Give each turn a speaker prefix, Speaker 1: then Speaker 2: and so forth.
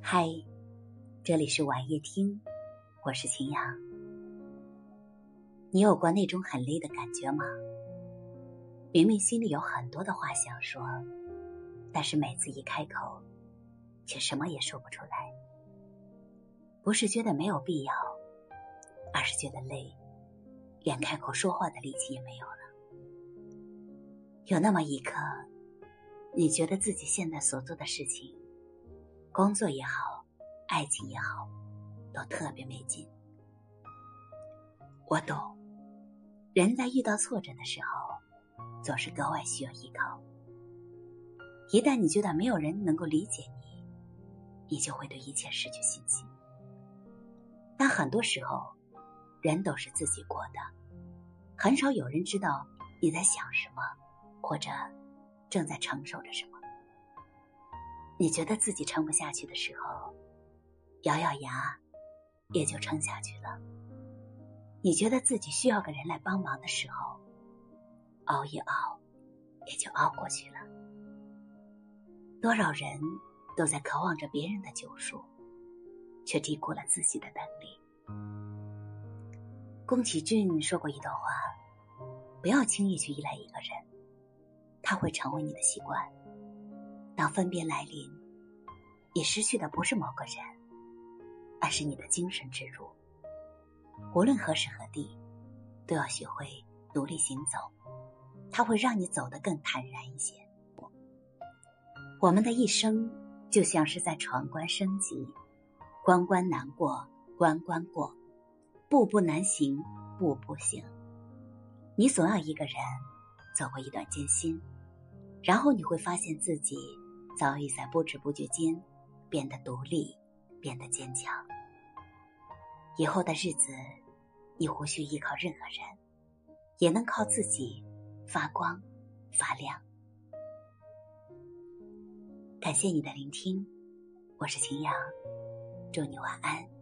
Speaker 1: 嗨，这里是晚夜听，我是秦阳。你有过那种很累的感觉吗？明明心里有很多的话想说，但是每次一开口，却什么也说不出来。不是觉得没有必要，而是觉得累，连开口说话的力气也没有了。有那么一刻，你觉得自己现在所做的事情，工作也好，爱情也好，都特别没劲。我懂。人在遇到挫折的时候，总是格外需要依靠。一旦你觉得没有人能够理解你，你就会对一切失去信心。但很多时候，人都是自己过的，很少有人知道你在想什么，或者正在承受着什么。你觉得自己撑不下去的时候，咬咬牙，也就撑下去了。你觉得自己需要个人来帮忙的时候，熬一熬，也就熬过去了。多少人都在渴望着别人的救赎，却低估了自己的能力。宫崎骏说过一段话：不要轻易去依赖一个人，他会成为你的习惯。当分别来临，你失去的不是某个人，而是你的精神支柱。无论何时何地，都要学会独立行走，它会让你走得更坦然一些。我们的一生就像是在闯关升级，关关难过关关过，步步难行步步行。你总要一个人走过一段艰辛，然后你会发现自己早已在不知不觉间变得独立，变得坚强。以后的日子，你无需依靠任何人，也能靠自己发光发亮。感谢你的聆听，我是秦阳，祝你晚安。